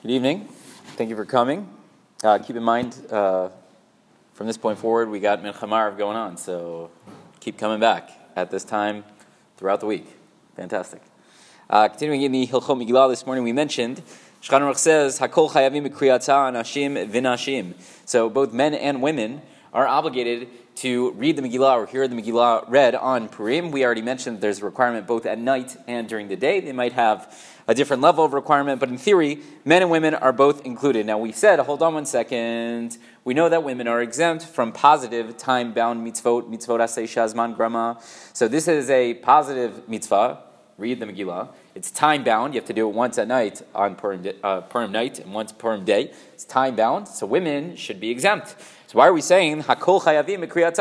Good evening. Thank you for coming. Uh, keep in mind, uh, from this point forward, we got Mincha going on, so keep coming back at this time throughout the week. Fantastic. Uh, continuing in the Hilchot Megillah this morning, we mentioned Aruch says Hakol chayavim anashim v'nashim. So both men and women are obligated to read the Megillah or hear the Megillah read on Purim. We already mentioned there's a requirement both at night and during the day. They might have a different level of requirement, but in theory, men and women are both included. Now, we said, hold on one second, we know that women are exempt from positive time bound mitzvot, mitzvot asay shazman grama. So, this is a positive mitzvah, read the Megillah. It's time bound. You have to do it once at night on Purim, uh, Purim night and once Purim day. It's time bound, so women should be exempt. So why are we saying hakol chayavim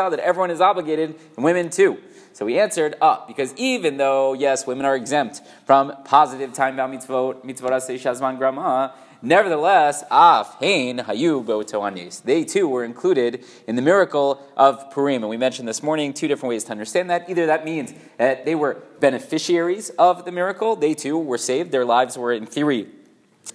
that everyone is obligated and women too? So we answered up ah, because even though yes, women are exempt from positive time bound mitzvot, mitzvot shazman grama, nevertheless, af hein hayu beotoanis. They too were included in the miracle of Purim, and we mentioned this morning two different ways to understand that. Either that means that they were beneficiaries of the miracle; they too were saved; their lives were in theory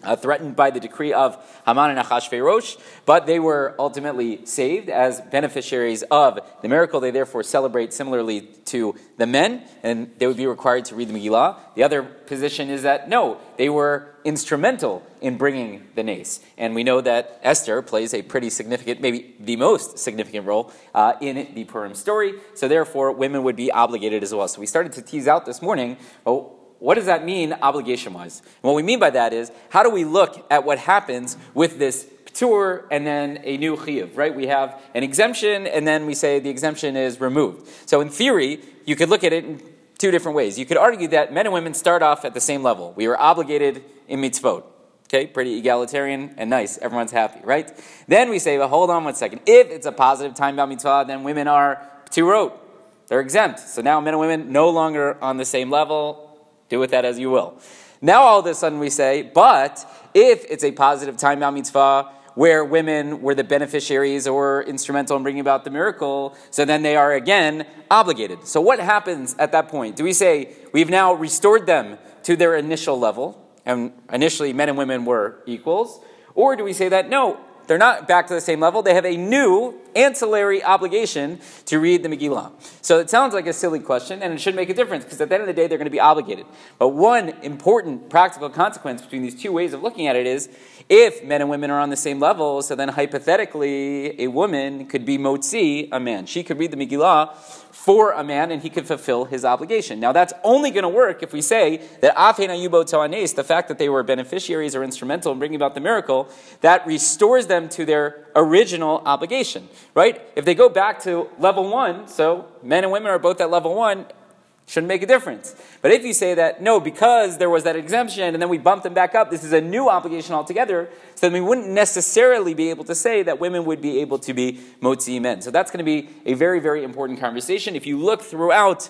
uh, threatened by the decree of Haman and Achashverosh, but they were ultimately saved as beneficiaries of the miracle. They therefore celebrate similarly to the men, and they would be required to read the Megillah. The other position is that no, they were instrumental in bringing the nes. And we know that Esther plays a pretty significant, maybe the most significant role uh, in the Purim story. So therefore, women would be obligated as well. So we started to tease out this morning. Oh, what does that mean obligation wise? What we mean by that is how do we look at what happens with this ptur and then a new chiyuv, right? We have an exemption and then we say the exemption is removed. So in theory, you could look at it in two different ways. You could argue that men and women start off at the same level. We are obligated in mitzvot. Okay, pretty egalitarian and nice. Everyone's happy, right? Then we say, well, hold on one second. If it's a positive time bound mitzvah, then women are pturot. They're exempt. So now men and women no longer on the same level do with that as you will. Now all of a sudden we say, but if it's a positive time bound mitzvah where women were the beneficiaries or instrumental in bringing about the miracle, so then they are again obligated. So what happens at that point? Do we say we've now restored them to their initial level, and initially men and women were equals? Or do we say that no, they're not back to the same level. They have a new ancillary obligation to read the Megillah. So it sounds like a silly question, and it should make a difference because at the end of the day, they're going to be obligated. But one important practical consequence between these two ways of looking at it is if men and women are on the same level, so then hypothetically, a woman could be motzi, a man. She could read the Megillah for a man and he could fulfill his obligation. Now, that's only going to work if we say that Af hein hayu beotoanis, the fact that they were beneficiaries or instrumental in bringing about the miracle, that restores them to their original obligation, right? If they go back to level one, so men and women are both at level one, shouldn't make a difference. But if you say that, no, because there was that exemption and then we bumped them back up, this is a new obligation altogether, so then we wouldn't necessarily be able to say that women would be able to be motzi men. So that's going to be a very, very important conversation. If you look throughout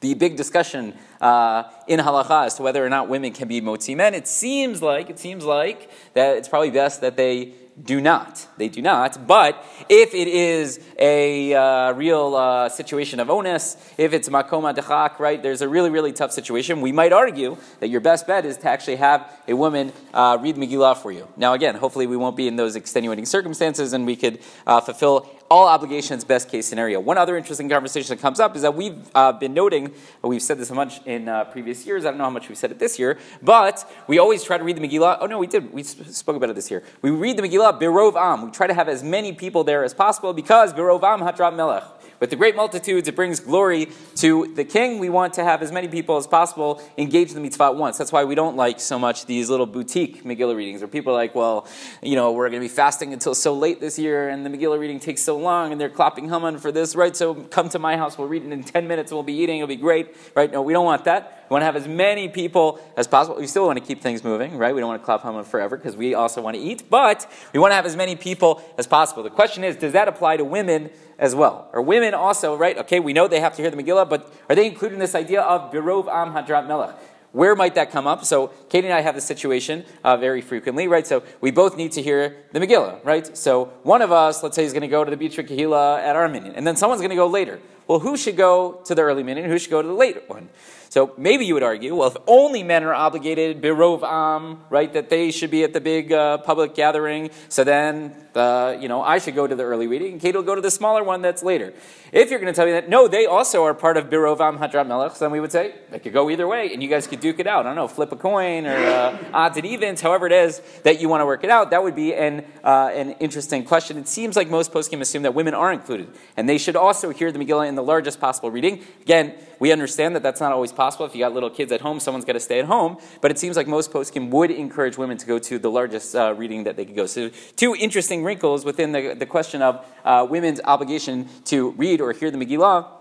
the big discussion uh, in halacha as to whether or not women can be motzi men, it seems like, it seems like that it's probably best that they do not. They do not. But if it is a uh, real uh, situation of onus, if it's makoma dechak, right, there's a really, really tough situation, we might argue that your best bet is to actually have a woman uh, read Megillah for you. Now, again, hopefully we won't be in those extenuating circumstances and we could uh, fulfill all obligations, best case scenario. One other interesting conversation that comes up is that we've uh, been noting, we've said this a much in uh, previous years, I don't know how much we've said it this year, but we always try to read the Megillah. Oh no, we did, we spoke about it this year. We read the Megillah, Birov Am. We try to have as many people there as possible because Birov Am Hadrat Melech. With the great multitudes, it brings glory to the king. We want to have as many people as possible engage the mitzvah at once. That's why we don't like so much these little boutique Megillah readings where people are like, well, you know, we're going to be fasting until so late this year and the Megillah reading takes so long and they're clapping Haman for this, right? So come to my house, we'll read it in 10 minutes we'll be eating, it'll be great, right? No, we don't want that. We want to have as many people as possible. We still want to keep things moving, right? We don't want to clap Haman forever because we also want to eat, but we want to have as many people as possible. The question is, does that apply to women as well. Are women also, right? Okay, we know they have to hear the Megillah, but are they included in this idea of Birov Am Hadrat Melech? Where might that come up? So Katie and I have this situation uh, very frequently, right? So we both need to hear the Megillah, right? So one of us, let's say, is going to go to the Bitra Kahila at Armenian, and then someone's going to go later. Well, who should go to the early minyan and who should go to the late one? So maybe you would argue, well, if only men are obligated, birov am, right, that they should be at the big uh, public gathering, so then, the, you know, I should go to the early reading, and Kate will go to the smaller one that's later. If you're going to tell me that, no, they also are part of birov am hadrat melech, then we would say, they could go either way, and you guys could duke it out. I don't know, flip a coin or uh, odds and evens, however it is that you want to work it out. That would be an, uh, an interesting question. It seems like most poskim assume that women are included, and they should also hear the Megillah in the largest possible reading. Again, we understand that that's not always possible. If you got little kids at home, someone's got to stay at home. But it seems like most poskim would encourage women to go to the largest uh, reading that they could go. So, two interesting wrinkles within the, the question of uh, women's obligation to read or hear the Megillah.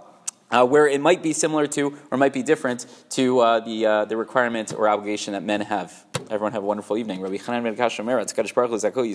Uh, where it might be similar to or might be different to uh, the, uh, the requirement or obligation that men have. Everyone have a wonderful evening. Rabbi Chananya ben Akashya Meretz, Baruch Hu,